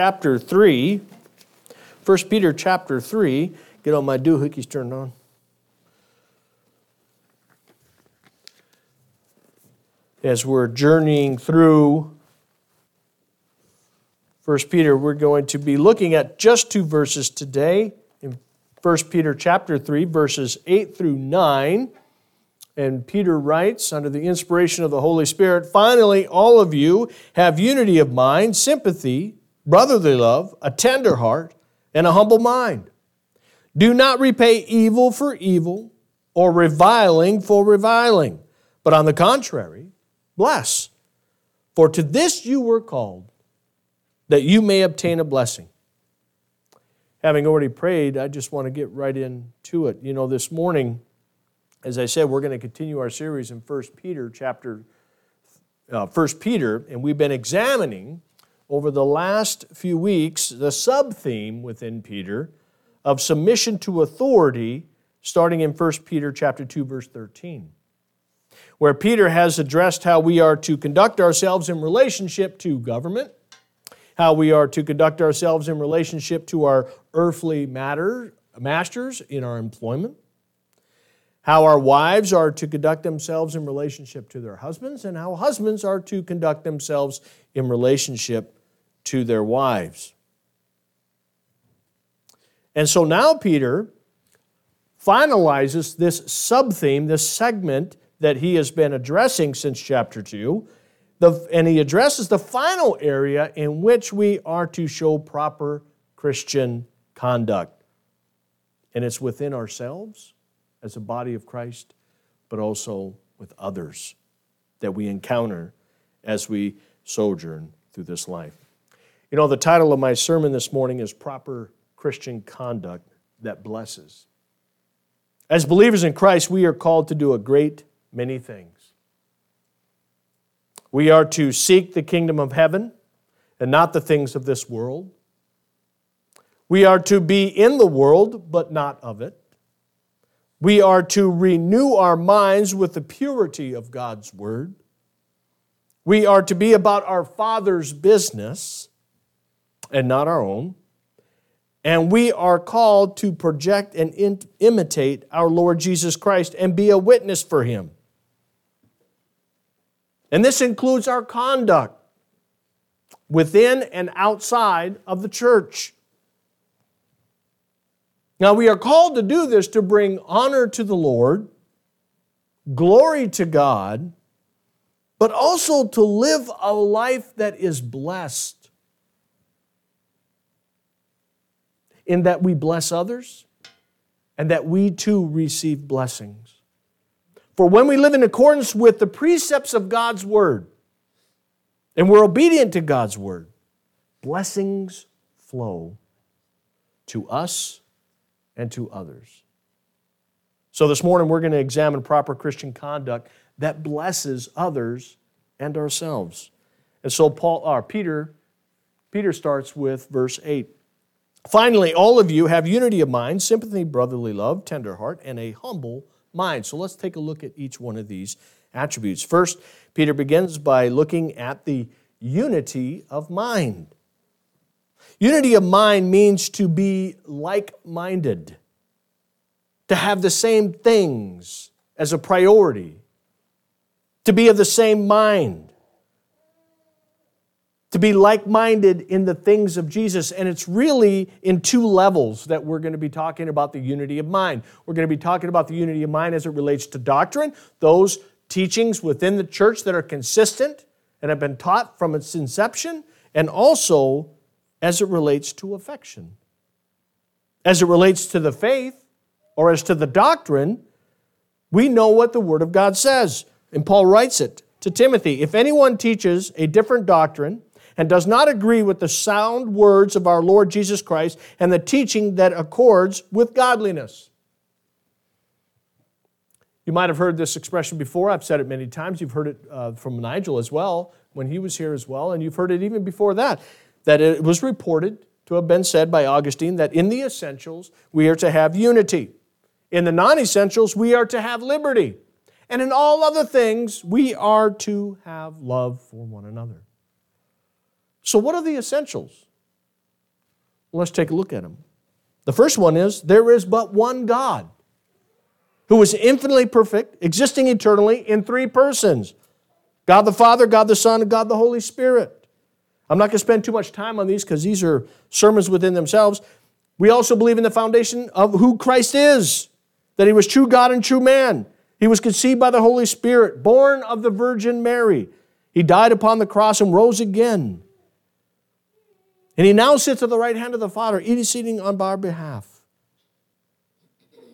chapter 3. 1 Peter chapter 3. Get all my doohickeys turned on. As we're journeying through 1 Peter, we're going to be looking at just two verses today. In 1 Peter chapter 3, verses 8 through 9. And Peter writes, under the inspiration of the Holy Spirit, finally, all of you have unity of mind, sympathy, brotherly love, a tender heart, and a humble mind. Do not repay evil for evil or reviling for reviling, but on the contrary, bless. For to this you were called, that you may obtain a blessing. Having already prayed, I just want to get right into it. You know, this morning, as I said, we're going to continue our series in 1 Peter chapter uh, 1 Peter, and we've been examining over the last few weeks the sub theme within Peter of submission to authority, starting in 1 Peter chapter 2, verse 13, where Peter has addressed how we are to conduct ourselves in relationship to government, how we are to conduct ourselves in relationship to our earthly matter, masters in our employment, how our wives are to conduct themselves in relationship to their husbands, and how husbands are to conduct themselves in relationship to their wives. And so now Peter finalizes this sub theme, this segment that he has been addressing since chapter 2. The, and he addresses the final area in which we are to show proper Christian conduct. And it's within ourselves as a body of Christ, but also with others that we encounter as we sojourn through this life. You know, the title of my sermon this morning is Proper Christian Conduct That Blesses. As believers in Christ, we are called to do a great many things. We are to seek the kingdom of heaven and not the things of this world. We are to be in the world, but not of it. We are to renew our minds with the purity of God's Word. We are to be about our Father's business and not our own. And we are called to project and imitate our Lord Jesus Christ and be a witness for Him. And this includes our conduct within and outside of the church. Now, we are called to do this to bring honor to the Lord, glory to God, but also to live a life that is blessed. In that we bless others and that we too receive blessings. For when we live in accordance with the precepts of God's Word and we're obedient to God's Word, blessings flow to us and to others. So this morning we're going to examine proper Christian conduct that blesses others and ourselves. And so Paul or uh, Peter Peter starts with verse 8. Finally, all of you have unity of mind, sympathy, brotherly love, tender heart, and a humble mind. So let's take a look at each one of these attributes. First, Peter begins by looking at the unity of mind. Unity of mind means to be like minded, to have the same things as a priority, to be of the same mind, to be like minded in the things of Jesus. And it's really in two levels that we're going to be talking about the unity of mind. We're going to be talking about the unity of mind as it relates to doctrine, those teachings within the church that are consistent and have been taught from its inception, and also as it relates to affection. As it relates to the faith or as to the doctrine, we know what the Word of God says. And Paul writes it to Timothy If anyone teaches a different doctrine and does not agree with the sound words of our Lord Jesus Christ and the teaching that accords with godliness. You might have heard this expression before. I've said it many times. You've heard it uh, from Nigel as well when he was here as well, and you've heard it even before that that it was reported to have been said by Augustine that in the essentials we are to have unity. In the non essentials, we are to have liberty. And in all other things, we are to have love for one another. So, what are the essentials? let's take a look at them. The first one is there is but one God who is infinitely perfect, existing eternally in three persons God the Father, God the Son, and God the Holy Spirit. I'm not going to spend too much time on these because these are sermons within themselves. We also believe in the foundation of who Christ is, that he was true God and true man. He was conceived by the Holy Spirit, born of the Virgin Mary. He died upon the cross and rose again. And he now sits at the right hand of the Father, interceding on our behalf,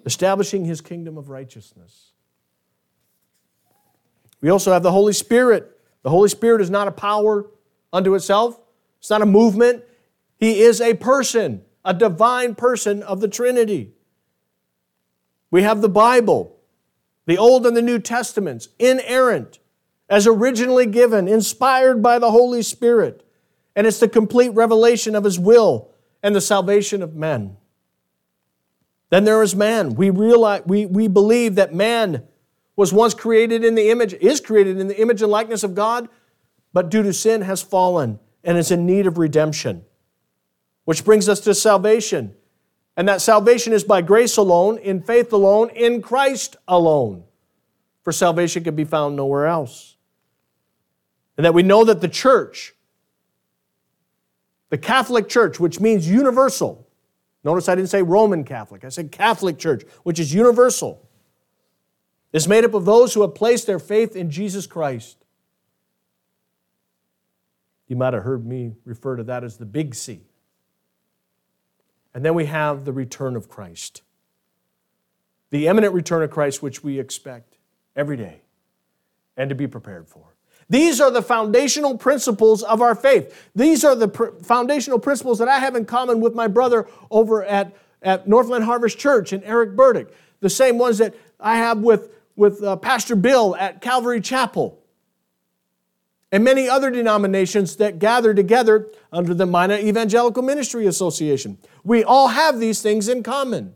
establishing his kingdom of righteousness. We also have the Holy Spirit. The Holy Spirit is not a power unto itself, it's not a movement. He is a person, a divine person of the Trinity. We have the Bible, the Old and the New Testaments, inerrant, as originally given, inspired by the Holy Spirit. And it's the complete revelation of His will and the salvation of men. Then there is man. We, realize, we, we believe that man was once created in the image, is created in the image and likeness of God, but due to sin has fallen and is in need of redemption. Which brings us to salvation. And that salvation is by grace alone, in faith alone, in Christ alone. For salvation can be found nowhere else. And that we know that the church, the Catholic Church, which means universal, notice I didn't say Roman Catholic, I said Catholic Church, which is universal, is made up of those who have placed their faith in Jesus Christ. You might have heard me refer to that as the big C. And then we have the return of Christ. The imminent return of Christ, which we expect every day and to be prepared for. These are the foundational principles of our faith. These are the pr- foundational principles that I have in common with my brother over at, at Northland Harvest Church and Eric Burdick. The same ones that I have with, with uh, Pastor Bill at Calvary Chapel and many other denominations that gather together under the Minot Evangelical Ministry Association. We all have these things in common.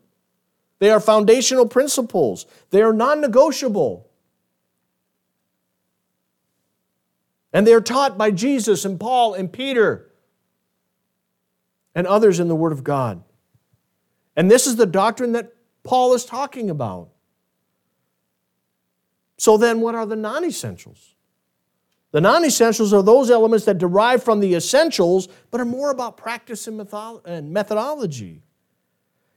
They are foundational principles, they are non negotiable. And they are taught by Jesus and Paul and Peter and others in the Word of God. And this is the doctrine that Paul is talking about. So then, what are the non essentials? The non essentials are those elements that derive from the essentials, but are more about practice and methodology.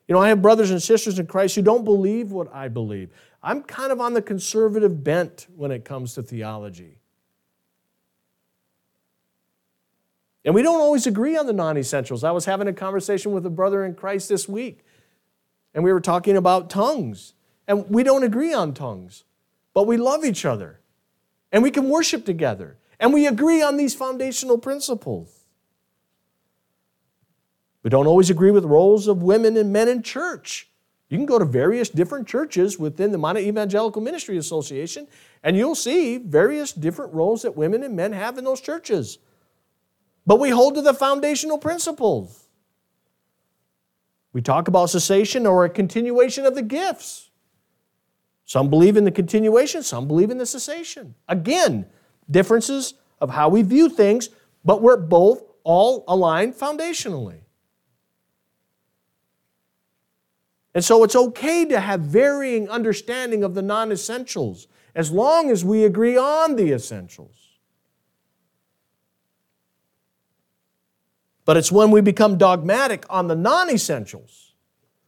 You know, I have brothers and sisters in Christ who don't believe what I believe. I'm kind of on the conservative bent when it comes to theology. And we don't always agree on the non essentials. I was having a conversation with a brother in Christ this week, and we were talking about tongues. And we don't agree on tongues, but we love each other and we can worship together. And we agree on these foundational principles. We don't always agree with roles of women and men in church. You can go to various different churches within the Minot Evangelical Ministry Association, and you'll see various different roles that women and men have in those churches. But we hold to the foundational principles. We talk about cessation or a continuation of the gifts. Some believe in the continuation, some believe in the cessation. Again, differences of how we view things, but we're both all aligned foundationally. And so it's okay to have varying understanding of the non essentials as long as we agree on the essentials. But it's when we become dogmatic on the non essentials,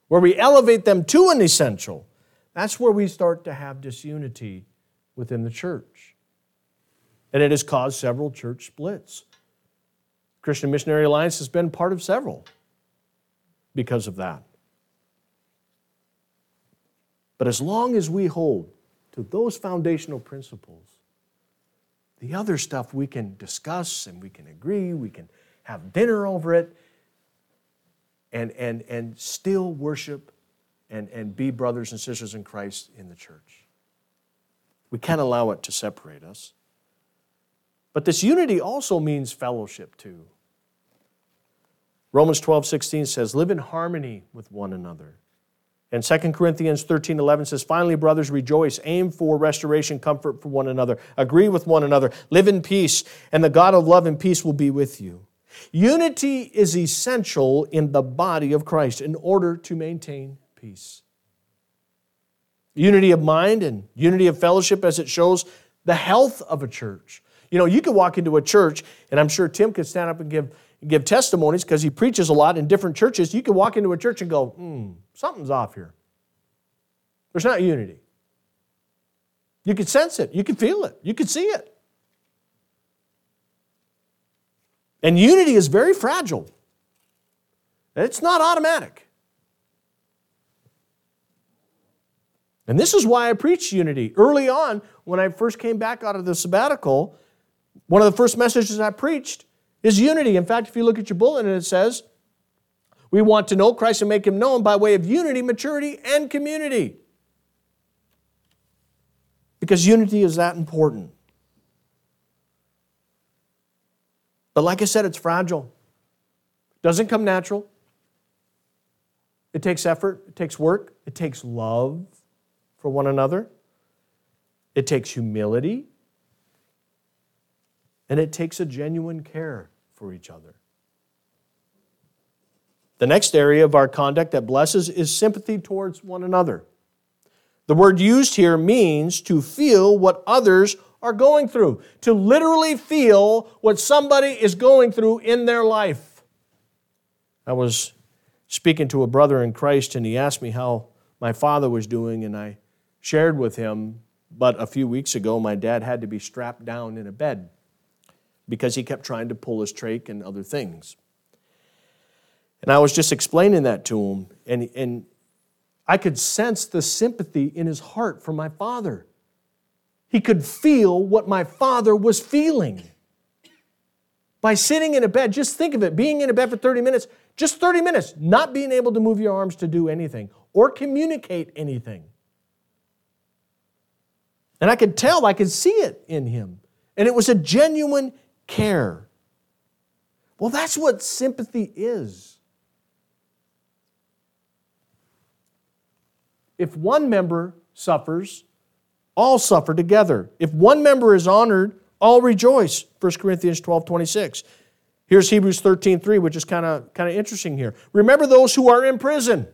where we elevate them to an essential, that's where we start to have disunity within the church. And it has caused several church splits. Christian Missionary Alliance has been part of several because of that. But as long as we hold to those foundational principles, the other stuff we can discuss and we can agree, we can have dinner over it, and, and, and still worship and, and be brothers and sisters in Christ in the church. We can't allow it to separate us. But this unity also means fellowship too. Romans 12, 16 says, Live in harmony with one another. And 2 Corinthians 13, 11 says, Finally, brothers, rejoice, aim for restoration, comfort for one another, agree with one another, live in peace, and the God of love and peace will be with you. Unity is essential in the body of Christ in order to maintain peace. Unity of mind and unity of fellowship as it shows the health of a church. You know, you could walk into a church, and I'm sure Tim could stand up and give, give testimonies because he preaches a lot in different churches. You could walk into a church and go, hmm, something's off here. There's not unity. You could sense it, you could feel it, you could see it. And unity is very fragile. It's not automatic. And this is why I preach unity. Early on, when I first came back out of the sabbatical, one of the first messages I preached is unity. In fact, if you look at your bulletin, it says, We want to know Christ and make him known by way of unity, maturity, and community. Because unity is that important. But like I said, it's fragile. Doesn't come natural. It takes effort, it takes work, it takes love for one another. It takes humility. And it takes a genuine care for each other. The next area of our conduct that blesses is sympathy towards one another. The word used here means to feel what others are going through, to literally feel what somebody is going through in their life. I was speaking to a brother in Christ, and he asked me how my father was doing, and I shared with him, but a few weeks ago, my dad had to be strapped down in a bed because he kept trying to pull his trach and other things. And I was just explaining that to him, and, and I could sense the sympathy in his heart for my father. He could feel what my father was feeling. By sitting in a bed, just think of it being in a bed for 30 minutes, just 30 minutes, not being able to move your arms to do anything or communicate anything. And I could tell, I could see it in him. And it was a genuine care. Well, that's what sympathy is. If one member suffers, all suffer together. If one member is honored, all rejoice. 1 Corinthians 12 26. Here's Hebrews 13 3, which is kind of kind of interesting here. Remember those who are in prison,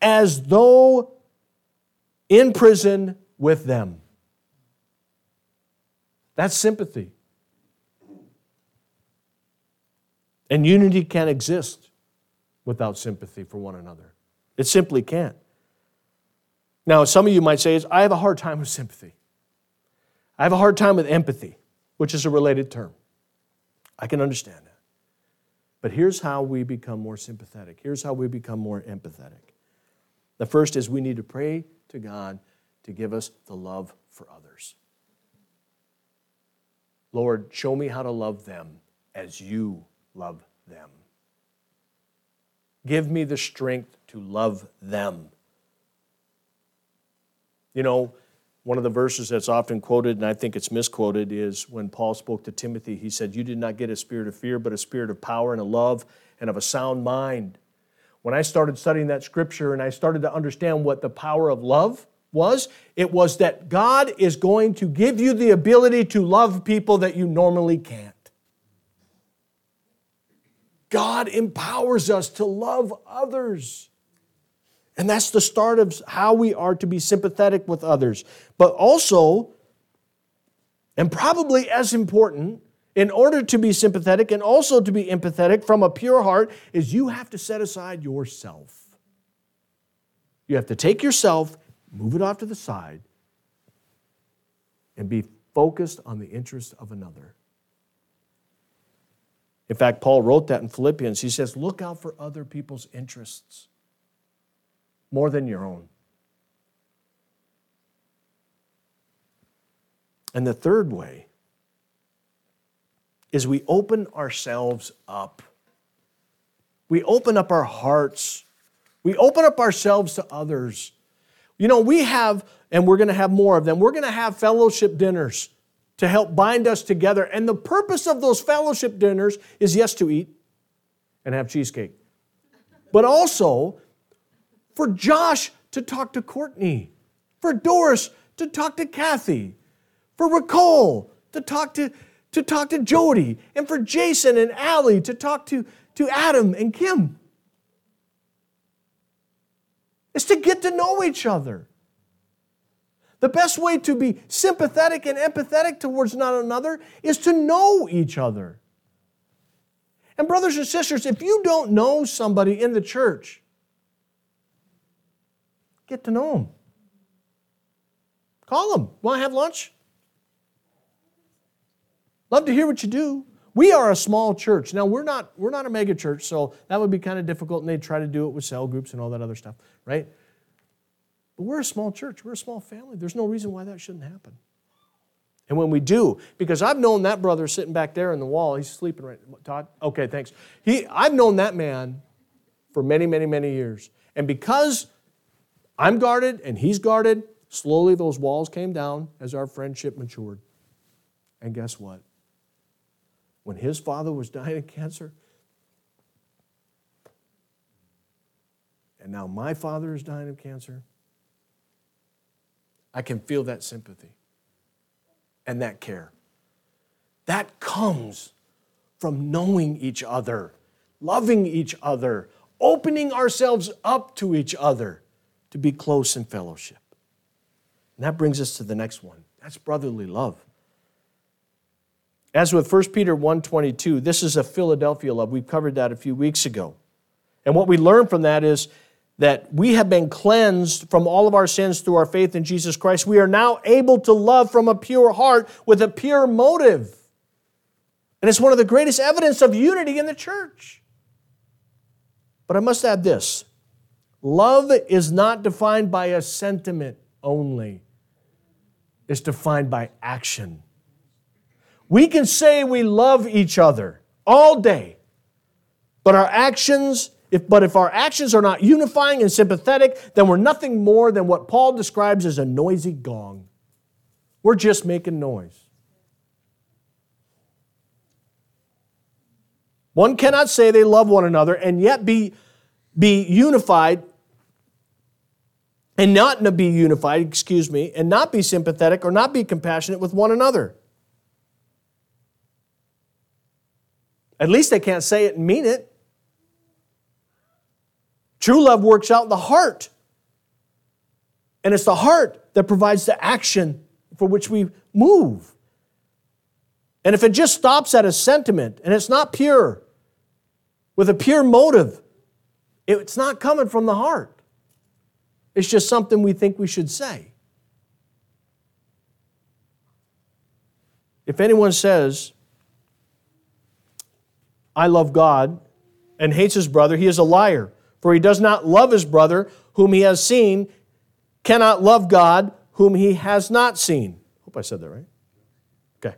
as though in prison with them. That's sympathy. And unity can't exist without sympathy for one another. It simply can't. Now, some of you might say, I have a hard time with sympathy. I have a hard time with empathy, which is a related term. I can understand that. But here's how we become more sympathetic. Here's how we become more empathetic. The first is we need to pray to God to give us the love for others. Lord, show me how to love them as you love them. Give me the strength to love them. You know, one of the verses that's often quoted, and I think it's misquoted, is when Paul spoke to Timothy. He said, You did not get a spirit of fear, but a spirit of power and of love and of a sound mind. When I started studying that scripture and I started to understand what the power of love was it was that God is going to give you the ability to love people that you normally can't. God empowers us to love others. And that's the start of how we are to be sympathetic with others. But also, and probably as important, in order to be sympathetic and also to be empathetic from a pure heart, is you have to set aside yourself. You have to take yourself move it off to the side, and be focused on the interest of another. In fact, Paul wrote that in Philippians. He says, Look out for other people's interests more than your own. And the third way is we open ourselves up. We open up our hearts. We open up ourselves to others. You know, we have, and we're going to have more of them, we're going to have fellowship dinners to help bind us together. And the purpose of those fellowship dinners is yes, to eat and have cheesecake, but also for Josh to talk to Courtney, for Doris to talk to Kathy, for Ricole to talk to, to talk to Jody and for Jason and Allie to talk to, to Adam and Kim. It's to get to know each other. The best way to be sympathetic and empathetic towards one another is to know each other. And, brothers and sisters, if you don't know somebody in the church, get to know them. Call them. Want to have lunch? Love to hear what you do. We are a small church. Now we're not we're not a mega church, so that would be kind of difficult, and they'd try to do it with cell groups and all that other stuff, right? But we're a small church, we're a small family. There's no reason why that shouldn't happen. And when we do, because I've known that brother sitting back there in the wall, he's sleeping right. Todd? Okay, thanks. He, I've known that man for many, many, many years. And because I'm guarded and he's guarded, slowly those walls came down as our friendship matured. And guess what? When his father was dying of cancer, and now my father is dying of cancer, I can feel that sympathy and that care. That comes from knowing each other, loving each other, opening ourselves up to each other to be close in fellowship. And that brings us to the next one. That's brotherly love. As with 1 Peter 1:22, this is a Philadelphia love. We've covered that a few weeks ago. And what we learn from that is that we have been cleansed from all of our sins through our faith in Jesus Christ, we are now able to love from a pure heart with a pure motive. And it's one of the greatest evidence of unity in the church. But I must add this love is not defined by a sentiment only, it's defined by action. We can say we love each other all day, but our actions if, but if our actions are not unifying and sympathetic, then we're nothing more than what Paul describes as a noisy gong. We're just making noise. One cannot say they love one another and yet be, be unified and not be unified, excuse me, and not be sympathetic or not be compassionate with one another. At least they can't say it and mean it. True love works out in the heart. And it's the heart that provides the action for which we move. And if it just stops at a sentiment and it's not pure, with a pure motive, it's not coming from the heart. It's just something we think we should say. If anyone says, I love God, and hates his brother, he is a liar. For he does not love his brother whom he has seen, cannot love God whom he has not seen. Hope I said that right. Okay.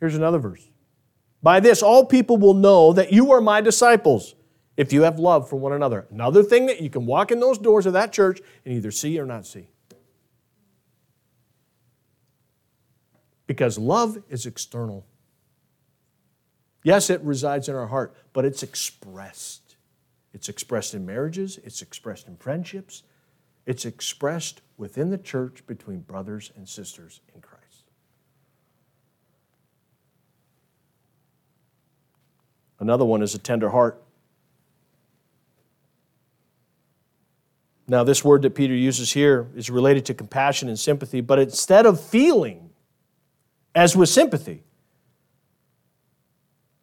Here's another verse. By this, all people will know that you are my disciples if you have love for one another. Another thing that you can walk in those doors of that church and either see or not see. Because love is external. Yes, it resides in our heart, but it's expressed. It's expressed in marriages, it's expressed in friendships, it's expressed within the church between brothers and sisters in Christ. Another one is a tender heart. Now, this word that Peter uses here is related to compassion and sympathy, but instead of feeling, as with sympathy,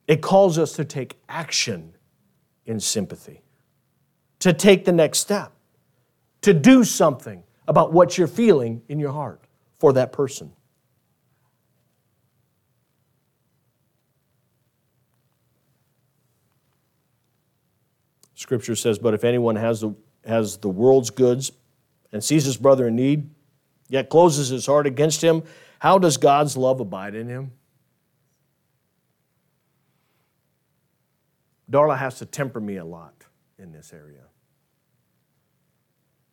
it calls us to take action in sympathy, to take the next step, to do something about what you're feeling in your heart for that person. Scripture says, But if anyone has the, has the world's goods and sees his brother in need, yet closes his heart against him, how does God's love abide in him? Darla has to temper me a lot in this area.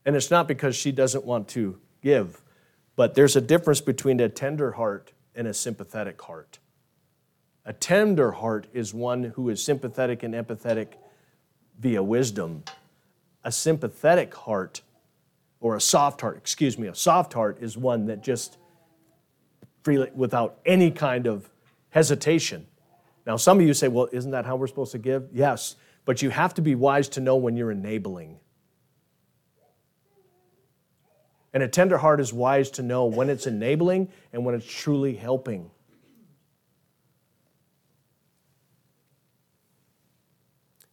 And it's not because she doesn't want to give, but there's a difference between a tender heart and a sympathetic heart. A tender heart is one who is sympathetic and empathetic via wisdom. A sympathetic heart, or a soft heart, excuse me, a soft heart is one that just freely without any kind of hesitation. Now, some of you say, well, isn't that how we're supposed to give? Yes, but you have to be wise to know when you're enabling. And a tender heart is wise to know when it's enabling and when it's truly helping.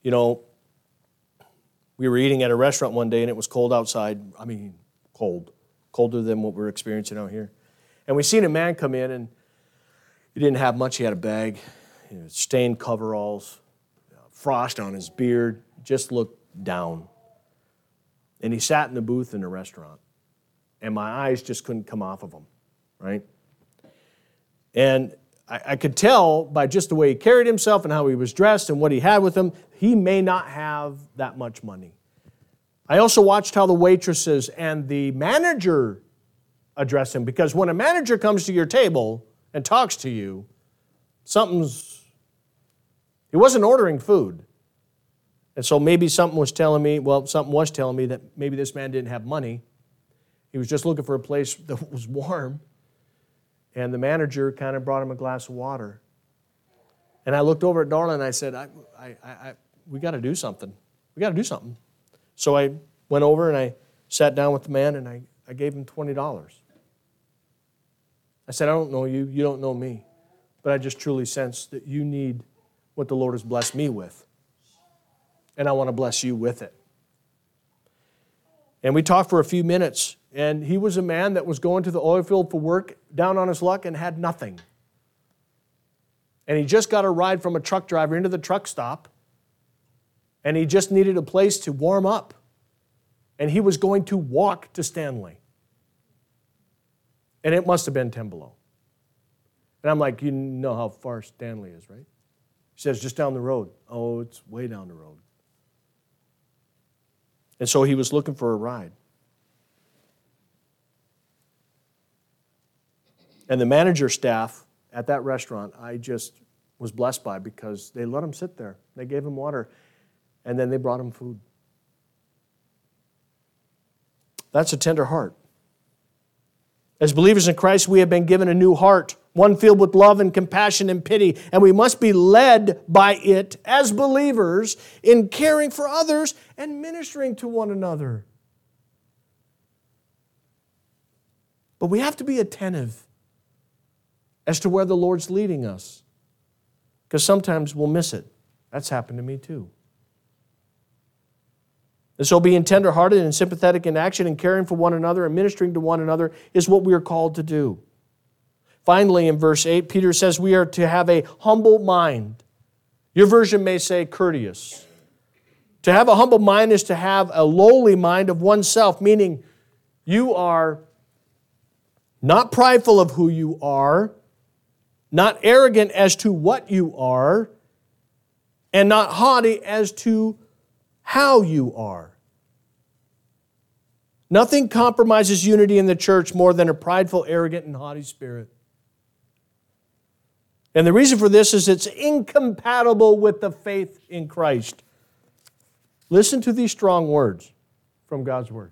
You know, we were eating at a restaurant one day and it was cold outside. I mean, cold, colder than what we're experiencing out here. And we seen a man come in and he didn't have much. He had a bag, you know, stained coveralls, frost on his beard, just looked down. And he sat in the booth in the restaurant. And my eyes just couldn't come off of him, right? And I, I could tell by just the way he carried himself and how he was dressed and what he had with him, he may not have that much money. I also watched how the waitresses and the manager address him because when a manager comes to your table and talks to you, something's, he wasn't ordering food. And so maybe something was telling me, well, something was telling me that maybe this man didn't have money. He was just looking for a place that was warm. And the manager kind of brought him a glass of water. And I looked over at Darla and I said, I, I, I, we got to do something. We got to do something. So I went over and I sat down with the man and I, I gave him $20. I said, I don't know you, you don't know me, but I just truly sense that you need what the Lord has blessed me with. And I want to bless you with it. And we talked for a few minutes, and he was a man that was going to the oil field for work, down on his luck, and had nothing. And he just got a ride from a truck driver into the truck stop, and he just needed a place to warm up. And he was going to walk to Stanley and it must have been 10 below. And I'm like, you know how far Stanley is, right? He says, just down the road. Oh, it's way down the road. And so he was looking for a ride. And the manager staff at that restaurant, I just was blessed by because they let him sit there. They gave him water, and then they brought him food. That's a tender heart. As believers in Christ, we have been given a new heart, one filled with love and compassion and pity, and we must be led by it as believers in caring for others and ministering to one another. But we have to be attentive as to where the Lord's leading us, because sometimes we'll miss it. That's happened to me too. And so being tenderhearted and sympathetic in action and caring for one another and ministering to one another is what we are called to do. Finally, in verse 8, Peter says we are to have a humble mind. Your version may say courteous. To have a humble mind is to have a lowly mind of oneself, meaning you are not prideful of who you are, not arrogant as to what you are, and not haughty as to how you are. Nothing compromises unity in the church more than a prideful, arrogant, and haughty spirit. And the reason for this is it's incompatible with the faith in Christ. Listen to these strong words from God's Word.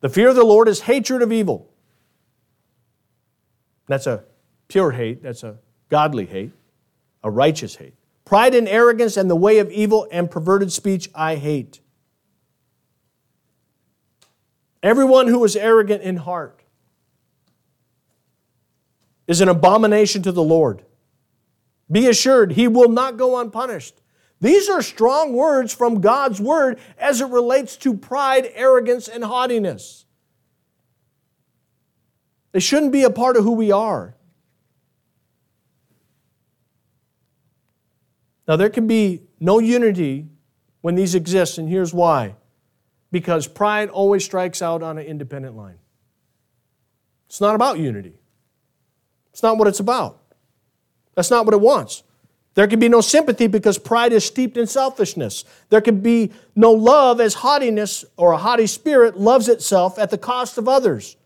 The fear of the Lord is hatred of evil. That's a pure hate, that's a godly hate, a righteous hate. Pride and arrogance and the way of evil and perverted speech I hate. Everyone who is arrogant in heart is an abomination to the Lord. Be assured, he will not go unpunished. These are strong words from God's word as it relates to pride, arrogance, and haughtiness. They shouldn't be a part of who we are. Now, there can be no unity when these exist, and here's why because pride always strikes out on an independent line. It's not about unity, it's not what it's about. That's not what it wants. There can be no sympathy because pride is steeped in selfishness. There can be no love as haughtiness or a haughty spirit loves itself at the cost of others.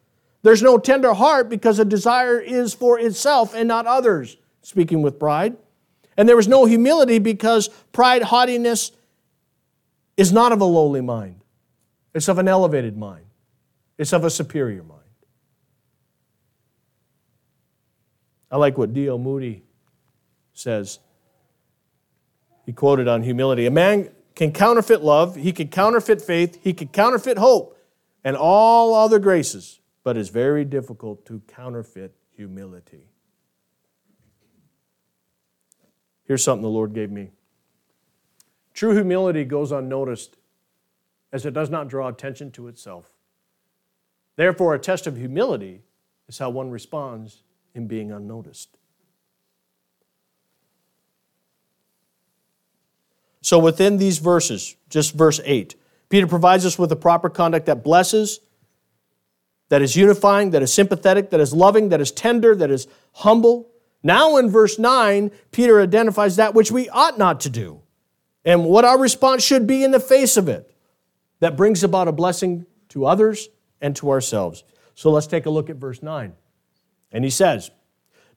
There's no tender heart because a desire is for itself and not others, speaking with pride. And there is no humility because pride, haughtiness is not of a lowly mind. It's of an elevated mind, it's of a superior mind. I like what D.L. Moody says. He quoted on humility A man can counterfeit love, he can counterfeit faith, he can counterfeit hope, and all other graces, but it's very difficult to counterfeit humility. Here's something the Lord gave me. True humility goes unnoticed as it does not draw attention to itself. Therefore, a test of humility is how one responds in being unnoticed. So, within these verses, just verse 8, Peter provides us with a proper conduct that blesses, that is unifying, that is sympathetic, that is loving, that is tender, that is humble. Now, in verse 9, Peter identifies that which we ought not to do and what our response should be in the face of it that brings about a blessing to others and to ourselves. So let's take a look at verse 9. And he says,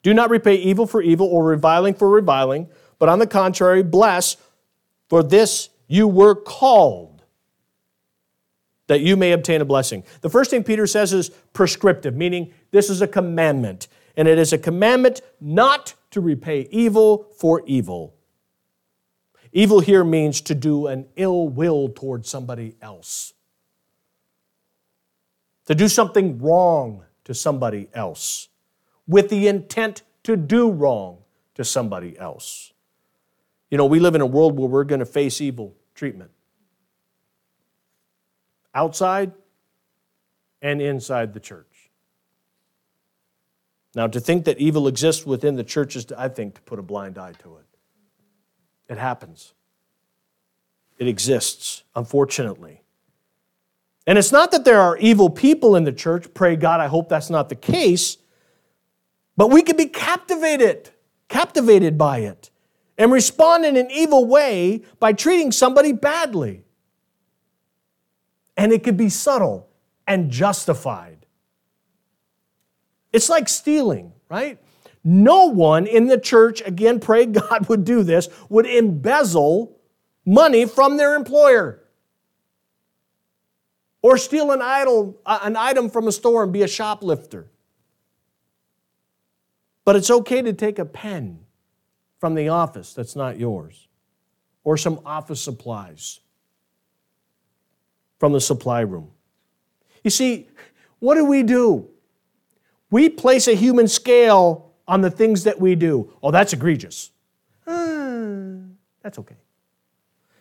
Do not repay evil for evil or reviling for reviling, but on the contrary, bless, for this you were called, that you may obtain a blessing. The first thing Peter says is prescriptive, meaning this is a commandment. And it is a commandment not to repay evil for evil. Evil here means to do an ill will toward somebody else, to do something wrong to somebody else with the intent to do wrong to somebody else. You know, we live in a world where we're going to face evil treatment outside and inside the church. Now, to think that evil exists within the church is, I think, to put a blind eye to it. It happens. It exists, unfortunately. And it's not that there are evil people in the church. Pray God, I hope that's not the case. But we can be captivated, captivated by it, and respond in an evil way by treating somebody badly. And it could be subtle and justified. It's like stealing, right? No one in the church, again, pray God would do this, would embezzle money from their employer or steal an, idol, uh, an item from a store and be a shoplifter. But it's okay to take a pen from the office that's not yours or some office supplies from the supply room. You see, what do we do? We place a human scale on the things that we do. Oh, that's egregious. Uh, that's okay.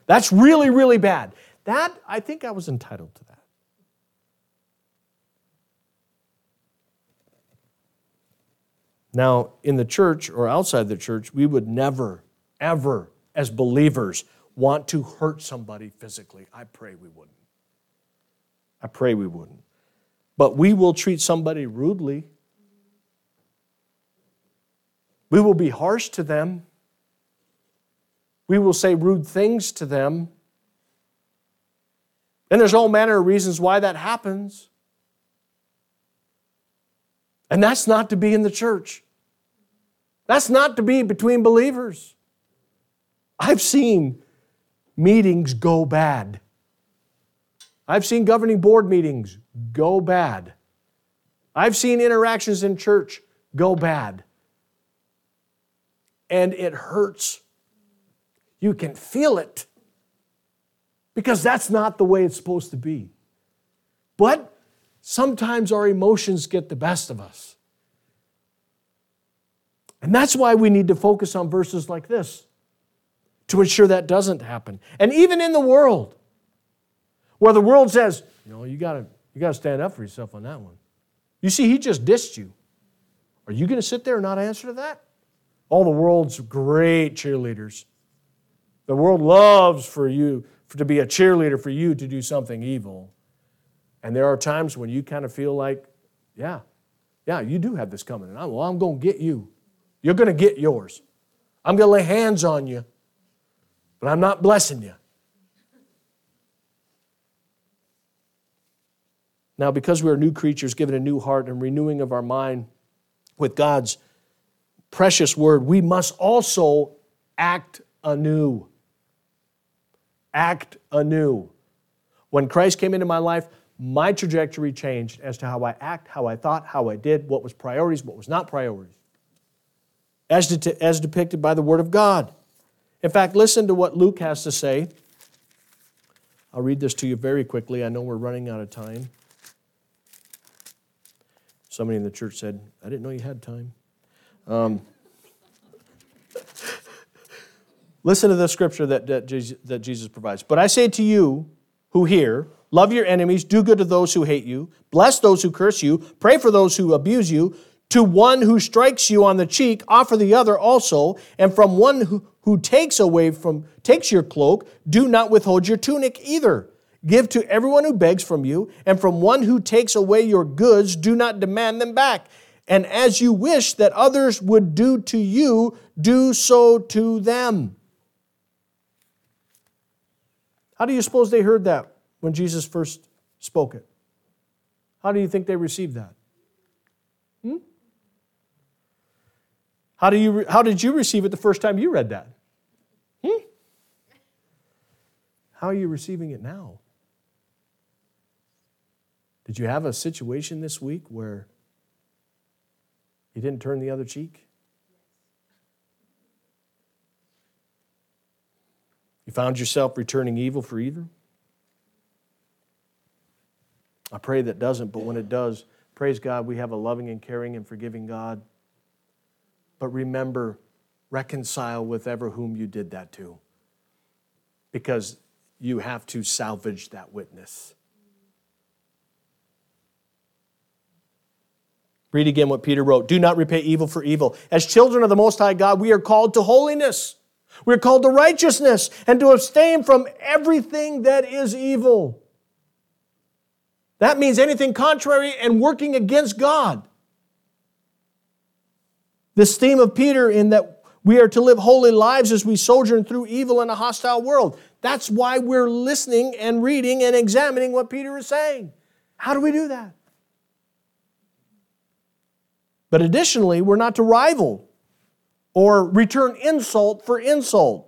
That's really, really bad. That, I think I was entitled to that. Now, in the church or outside the church, we would never, ever, as believers, want to hurt somebody physically. I pray we wouldn't. I pray we wouldn't. But we will treat somebody rudely. We will be harsh to them. We will say rude things to them. And there's all manner of reasons why that happens. And that's not to be in the church. That's not to be between believers. I've seen meetings go bad. I've seen governing board meetings go bad. I've seen interactions in church go bad. And it hurts you can feel it because that's not the way it's supposed to be. But sometimes our emotions get the best of us. And that's why we need to focus on verses like this to ensure that doesn't happen. And even in the world, where the world says, you know, you gotta, you gotta stand up for yourself on that one. You see, he just dissed you. Are you gonna sit there and not answer to that? All the world's great cheerleaders the world loves for you for, to be a cheerleader for you to do something evil. And there are times when you kind of feel like, yeah, yeah, you do have this coming. And I'm, well, I'm going to get you. You're going to get yours. I'm going to lay hands on you, but I'm not blessing you. Now, because we are new creatures given a new heart and renewing of our mind with God's precious word, we must also act anew act anew. When Christ came into my life, my trajectory changed as to how I act, how I thought, how I did, what was priorities, what was not priorities. as, de- as depicted by the Word of God. In fact, listen to what Luke has to say. I'll read this to you very quickly. I know we're running out of time. Somebody in the church said, I didn't know you had time. Um, listen to the scripture that, that, Jesus, that Jesus provides. But I say to you who hear, love your enemies, do good to those who hate you, bless those who curse you, pray for those who abuse you. To one who strikes you on the cheek, offer the other also, and from one who, who takes away from takes your cloak, do not withhold your tunic either. Give to everyone who begs from you, and from one who takes away your goods, do not demand them back. And as you wish that others would do to you, do so to them. How do you suppose they heard that when Jesus first spoke it? How do you think they received that? Hmm? How, do you, how did you receive it the first time you read that? Hmm? How are you receiving it now? Did you have a situation this week where you didn't turn the other cheek? You found yourself returning evil for evil? I pray that doesn't, but when it does, praise God, we have a loving and caring and forgiving God but remember, reconcile with ever whom you did that to. Because you have to salvage that witness. Read again what Peter wrote Do not repay evil for evil. As children of the Most High God, we are called to holiness. We're called to righteousness and to abstain from everything that is evil. That means anything contrary and working against God. This theme of Peter in that we are to live holy lives as we sojourn through evil in a hostile world. That's why we're listening and reading and examining what Peter is saying. How do we do that? But additionally, we're not to rival or return insult for insult.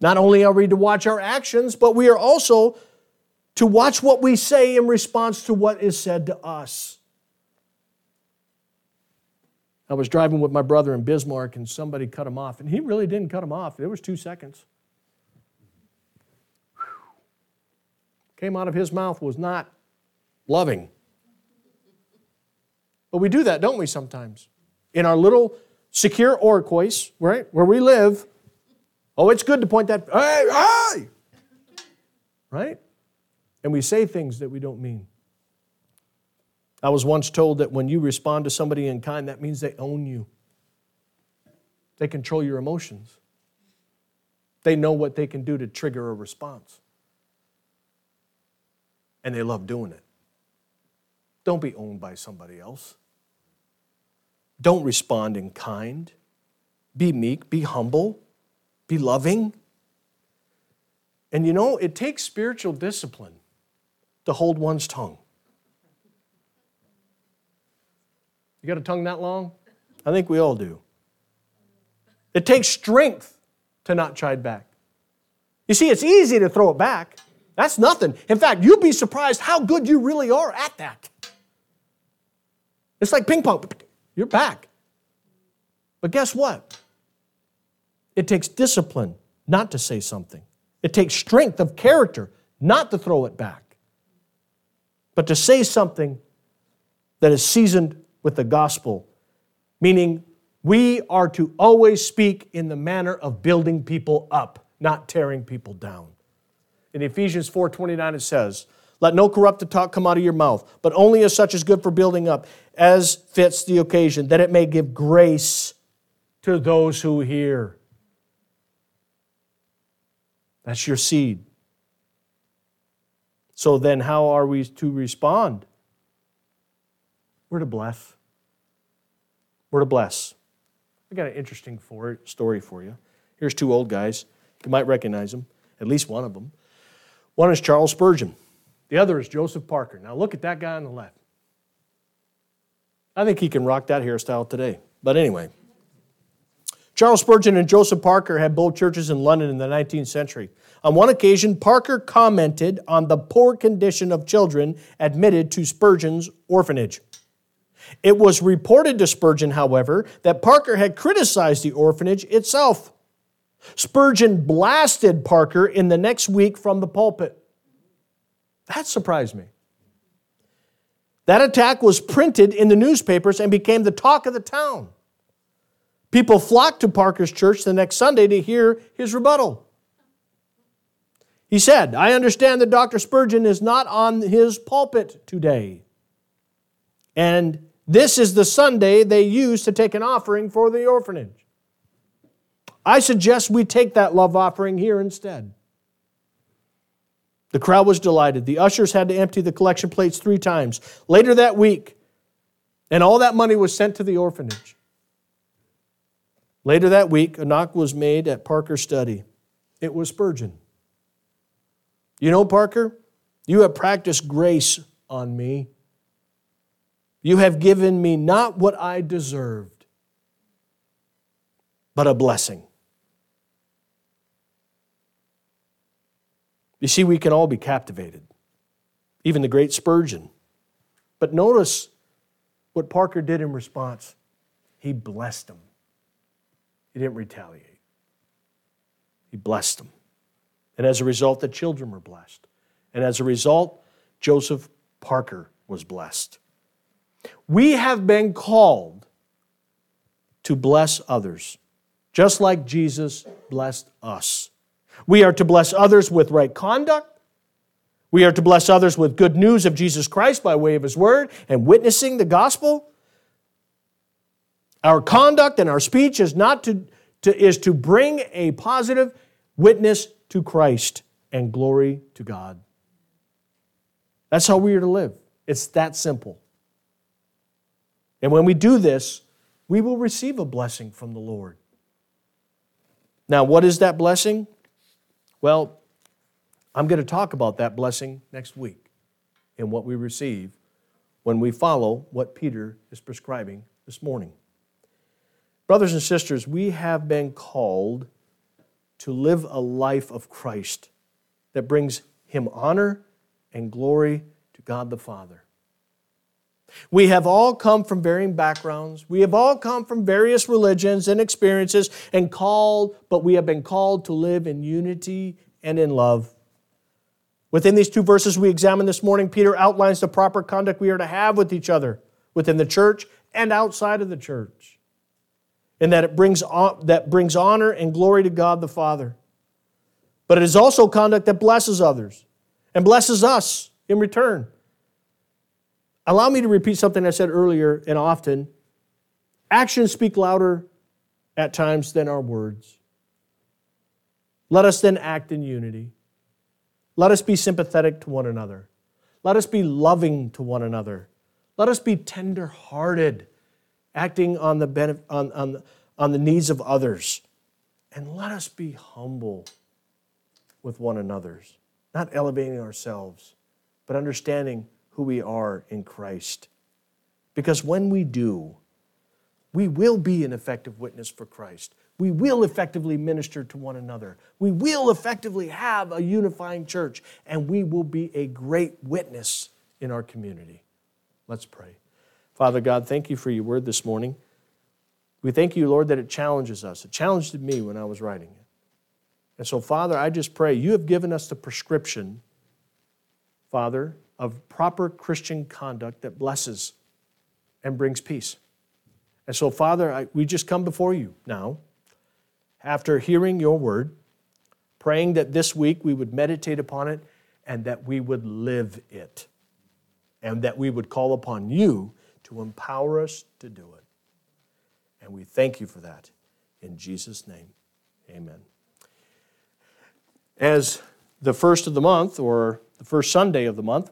Not only are we to watch our actions, but we are also to watch what we say in response to what is said to us. I was driving with my brother in Bismarck and somebody cut him off, and he really didn't cut him off. It was two seconds. Whew. Came out of his mouth was not loving. But we do that, don't we, sometimes? In our little secure Iroquois, right, where we live, oh, it's good to point that, hey, hey! Right? And we say things that we don't mean. I was once told that when you respond to somebody in kind, that means they own you. They control your emotions. They know what they can do to trigger a response. And they love doing it. Don't be owned by somebody else. Don't respond in kind. Be meek, be humble, be loving. And you know, it takes spiritual discipline to hold one's tongue. You got a tongue that long? I think we all do. It takes strength to not chide back. You see, it's easy to throw it back. That's nothing. In fact, you'd be surprised how good you really are at that. It's like ping pong. You're back. But guess what? It takes discipline not to say something. It takes strength of character not to throw it back, but to say something that is seasoned with the gospel, meaning we are to always speak in the manner of building people up, not tearing people down. In Ephesians 4:29 it says, "Let no corrupted talk come out of your mouth, but only as such as good for building up, as fits the occasion, that it may give grace to those who hear." That's your seed. So then how are we to respond? We're to bless. We're to bless. I got an interesting for, story for you. Here's two old guys. You might recognize them, at least one of them. One is Charles Spurgeon, the other is Joseph Parker. Now, look at that guy on the left. I think he can rock that hairstyle today. But anyway, Charles Spurgeon and Joseph Parker had both churches in London in the 19th century. On one occasion, Parker commented on the poor condition of children admitted to Spurgeon's orphanage. It was reported to Spurgeon, however, that Parker had criticized the orphanage itself. Spurgeon blasted Parker in the next week from the pulpit. That surprised me. That attack was printed in the newspapers and became the talk of the town. People flocked to Parker's church the next Sunday to hear his rebuttal. He said, I understand that Dr. Spurgeon is not on his pulpit today. And this is the Sunday they use to take an offering for the orphanage. I suggest we take that love offering here instead. The crowd was delighted. The ushers had to empty the collection plates three times. Later that week, and all that money was sent to the orphanage. Later that week, a knock was made at Parker's study. It was Spurgeon. You know, Parker, you have practiced grace on me. You have given me not what I deserved, but a blessing. You see, we can all be captivated, even the great Spurgeon. But notice what Parker did in response. He blessed them. He didn't retaliate. He blessed them. And as a result, the children were blessed. And as a result, Joseph Parker was blessed. We have been called to bless others, just like Jesus blessed us. We are to bless others with right conduct. We are to bless others with good news of Jesus Christ by way of His Word and witnessing the gospel. Our conduct and our speech is not to, to, is to bring a positive witness to Christ and glory to God. That's how we are to live. It's that simple. And when we do this, we will receive a blessing from the Lord. Now, what is that blessing? Well, I'm going to talk about that blessing next week and what we receive when we follow what Peter is prescribing this morning. Brothers and sisters, we have been called to live a life of Christ that brings him honor and glory to God the Father. We have all come from varying backgrounds. We have all come from various religions and experiences and called, but we have been called to live in unity and in love. Within these two verses we examined this morning, Peter outlines the proper conduct we are to have with each other within the church and outside of the church. And that it brings, that brings honor and glory to God the Father. But it is also conduct that blesses others and blesses us in return. Allow me to repeat something I said earlier and often. Actions speak louder at times than our words. Let us then act in unity. Let us be sympathetic to one another. Let us be loving to one another. Let us be tender hearted, acting on the, benef- on, on, on the needs of others. And let us be humble with one another's, not elevating ourselves, but understanding who we are in Christ. Because when we do, we will be an effective witness for Christ. We will effectively minister to one another. We will effectively have a unifying church, and we will be a great witness in our community. Let's pray. Father God, thank you for your word this morning. We thank you, Lord, that it challenges us. It challenged me when I was writing it. And so, Father, I just pray you have given us the prescription, Father, of proper Christian conduct that blesses and brings peace. And so, Father, I, we just come before you now, after hearing your word, praying that this week we would meditate upon it and that we would live it, and that we would call upon you to empower us to do it. And we thank you for that. In Jesus' name, amen. As the first of the month, or the first Sunday of the month,